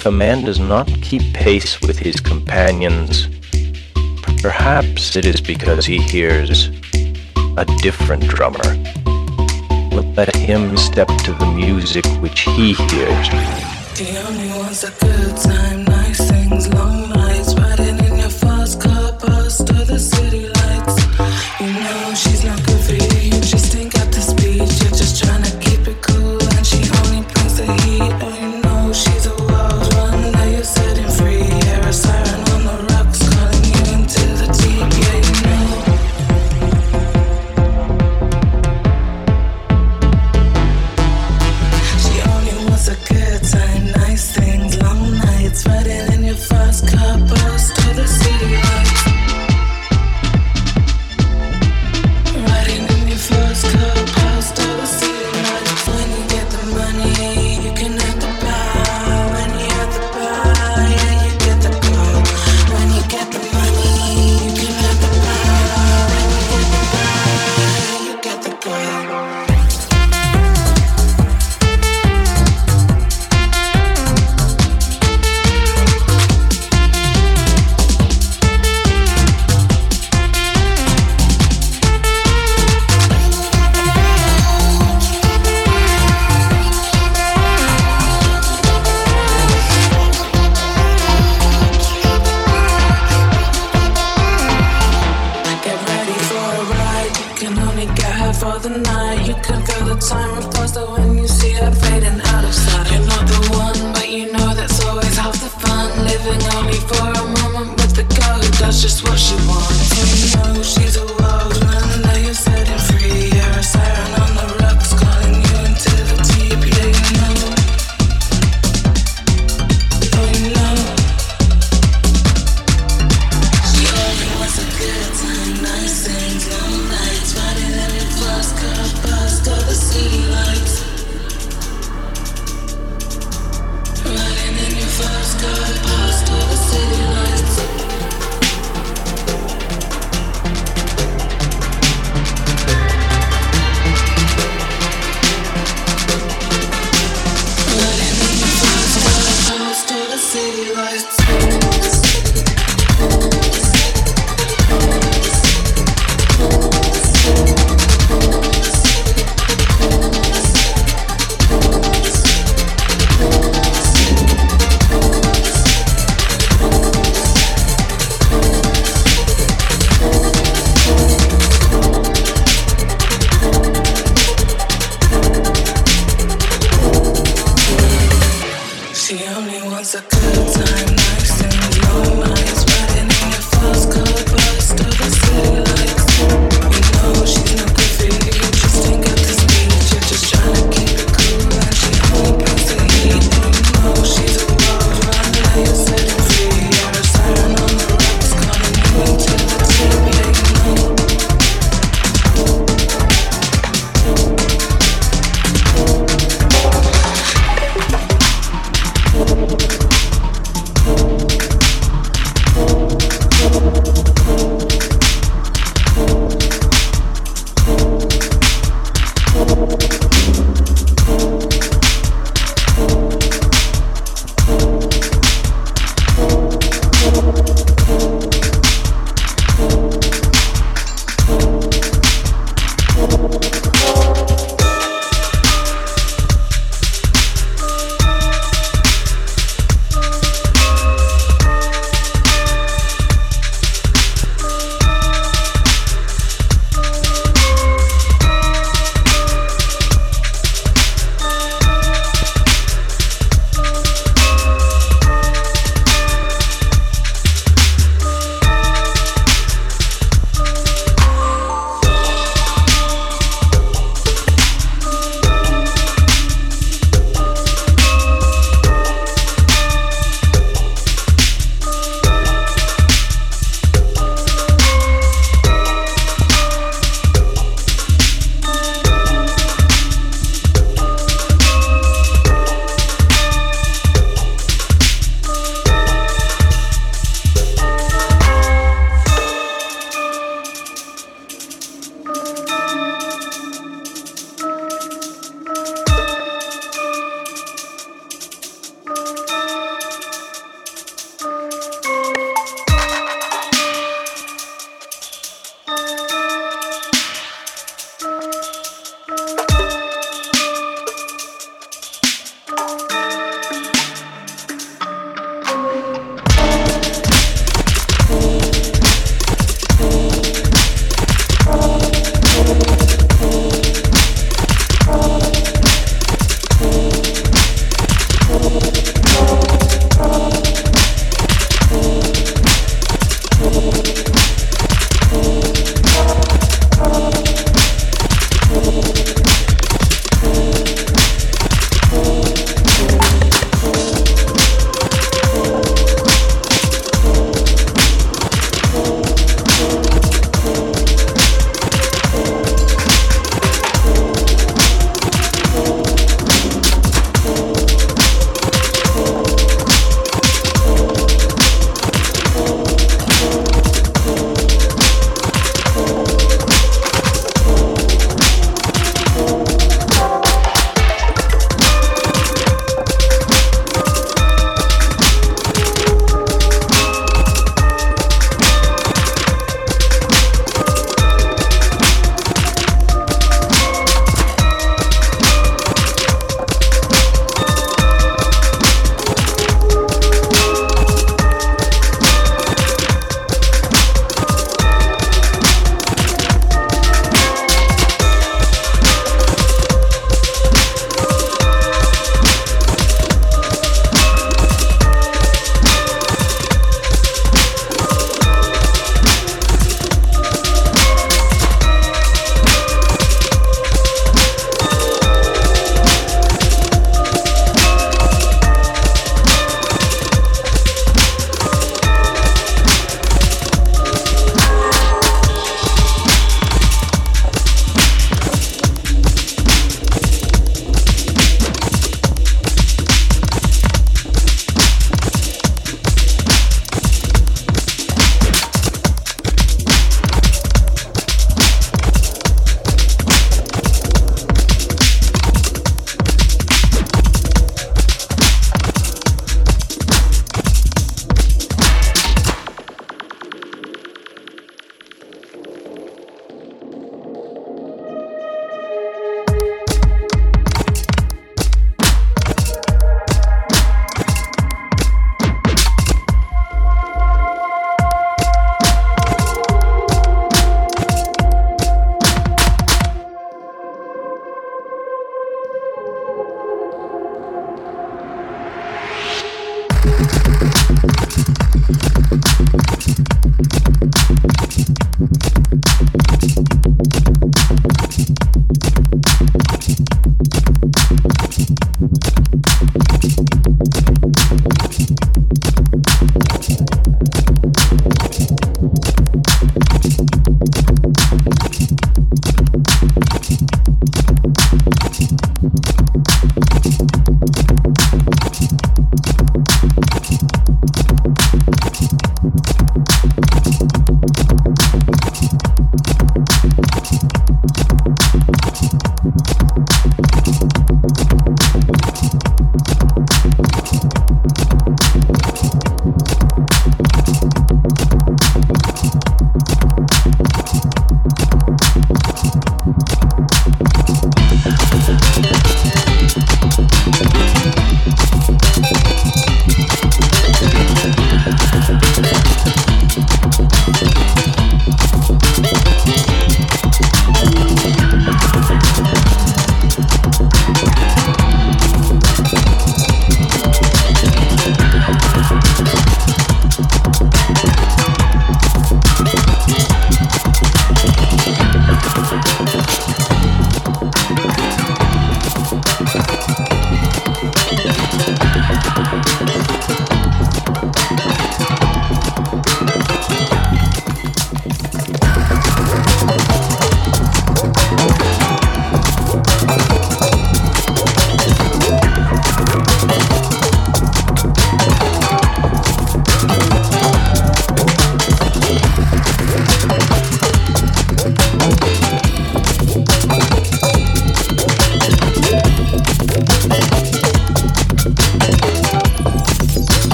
if a man does not keep pace with his companions, perhaps it is because he hears a different drummer. Let him step to the music which he hears. The only one's a good time, nice things, long time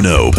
Nope.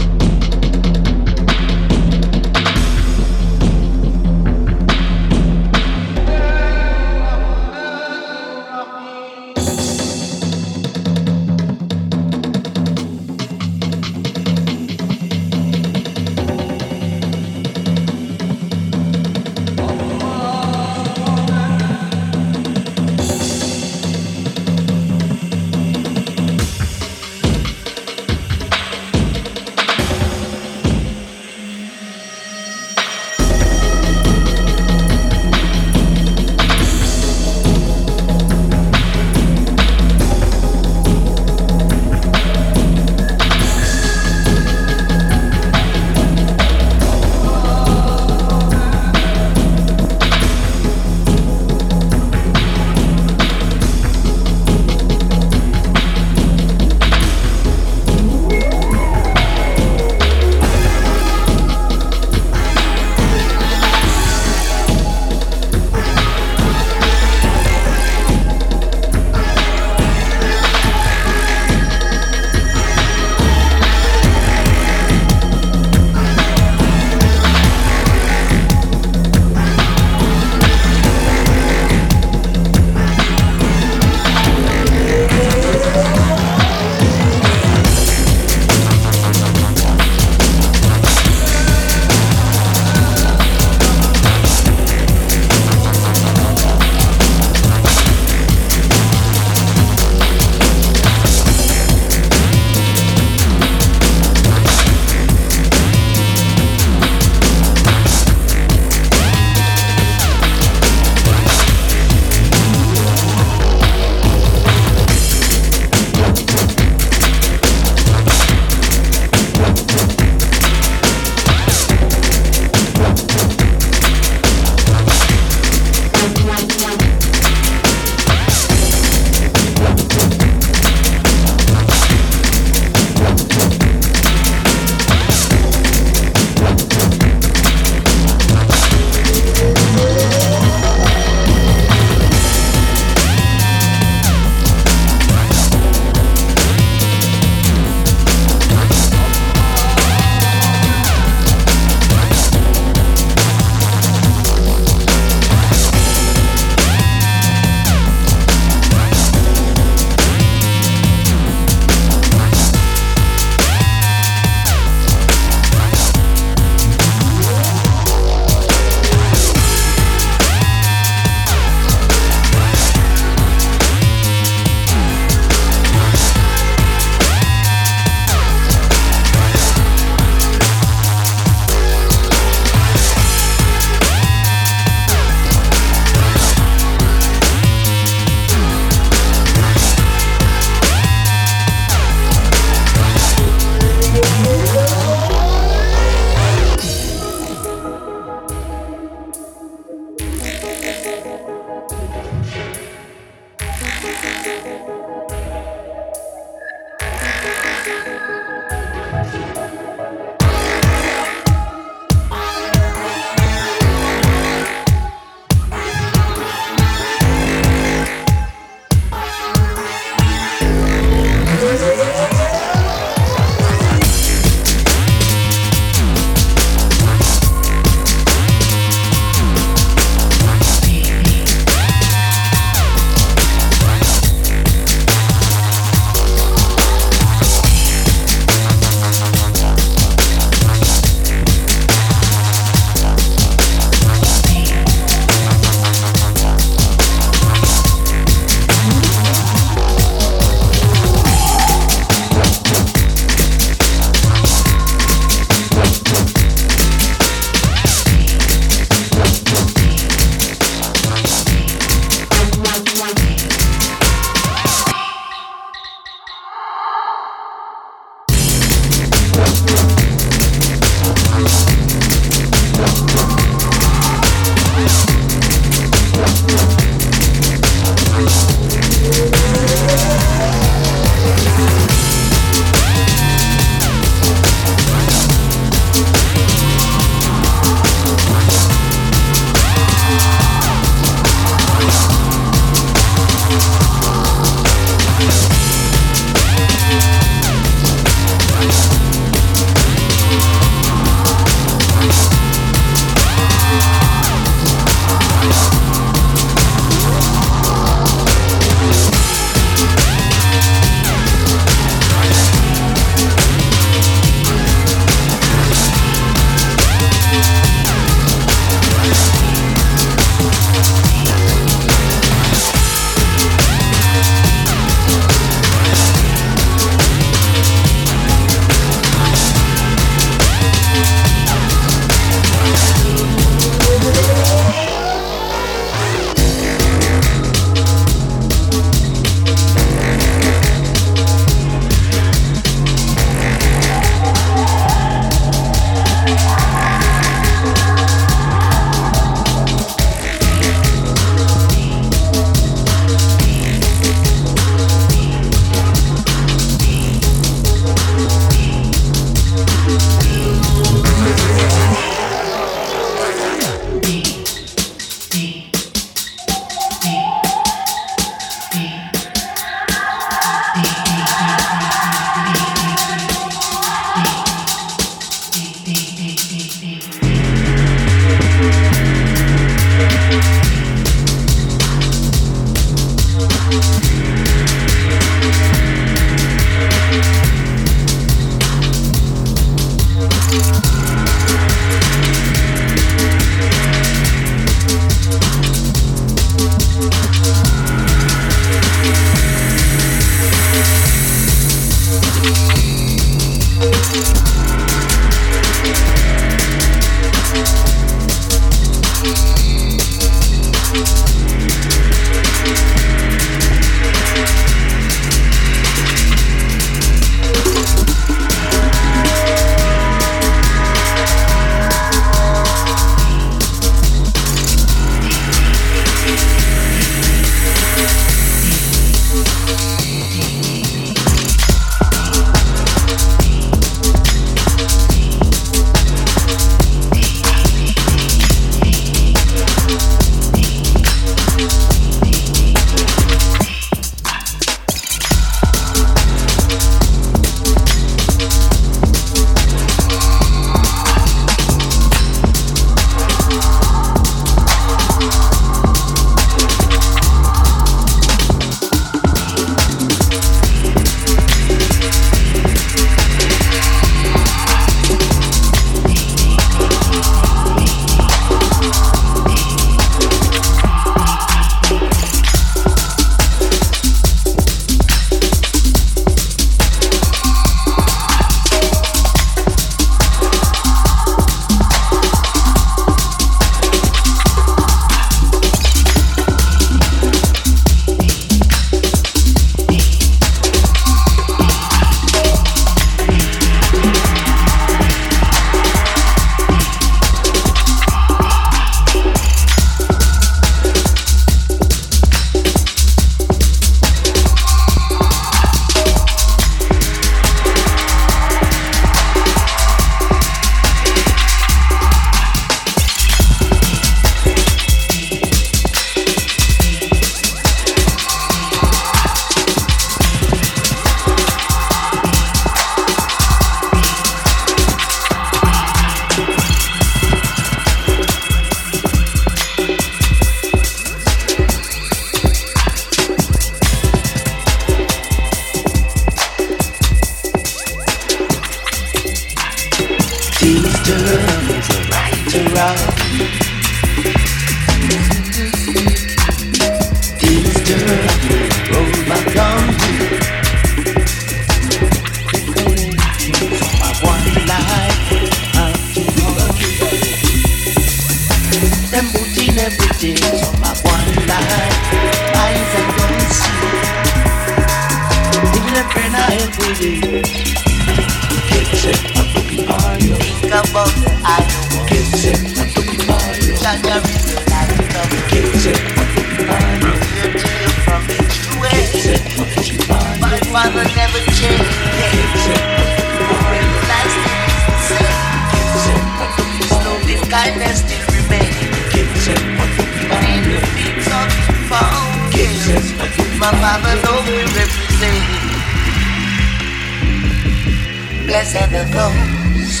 Blessed are those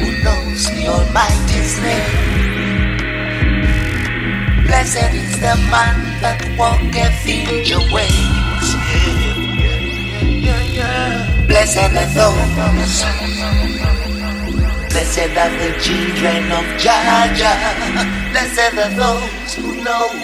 who knows the Almighty's name. Blessed is the man that walketh in your ways. Blessed are those. Blessed are the children of Jaja. Blessed are those who know.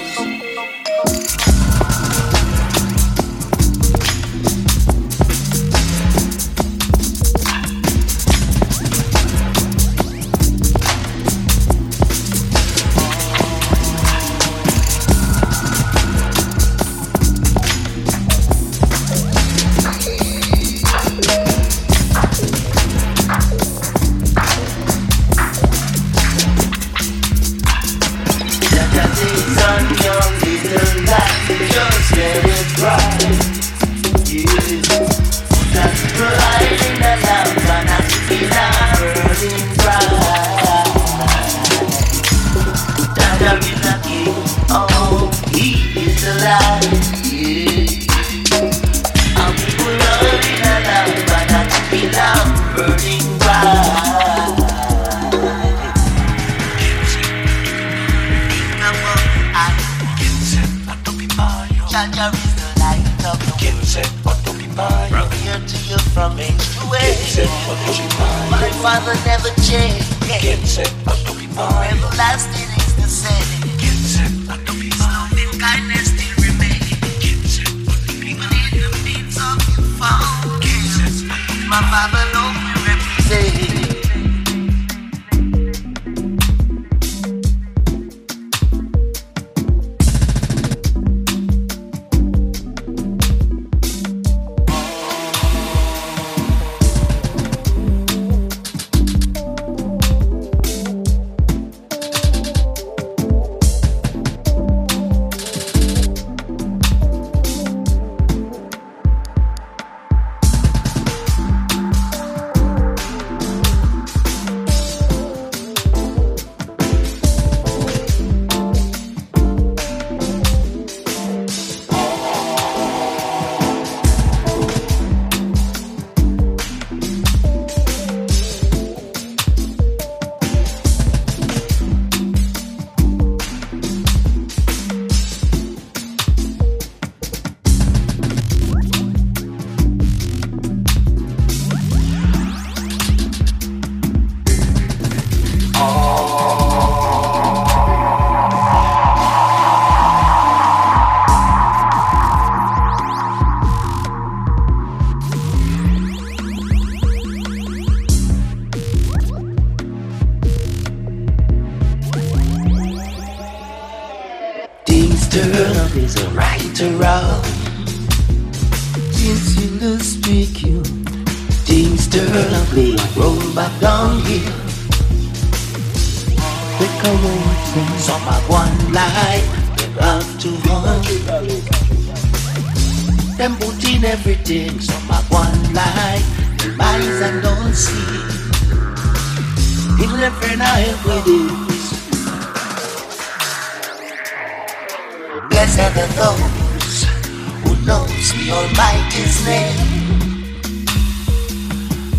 Father never changed. Everlasting is the same. Loving kindness still remains. Even in the midst of the chaos, my father Them put in everything, some of one the eyes and don't see. Even if you're not help with it. Blessed are those who knows the Almighty's name.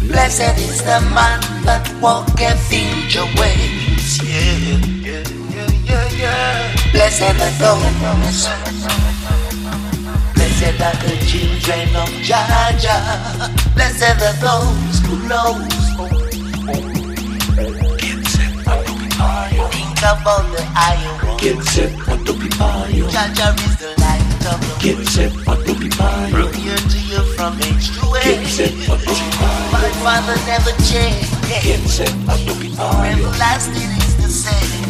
Blessed is the man that walketh in your ways. Yeah, yeah, yeah, yeah, yeah. Blessed are those. Blessed are the children of Jaja. Blessed are those who knows. Think about the Iowa. Jaja is the light of the world. From here to you, from age to age. My father never changed. Everlasting is the same.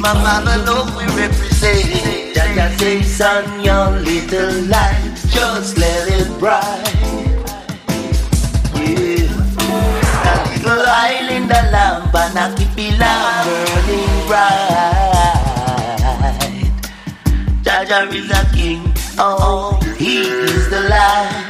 My father know we represent. Jaja say, son, your little light, just let it bright. Yeah. That little oil in the lamp and I keep it lamp burning bright. Jaja is a king, oh, he is the light.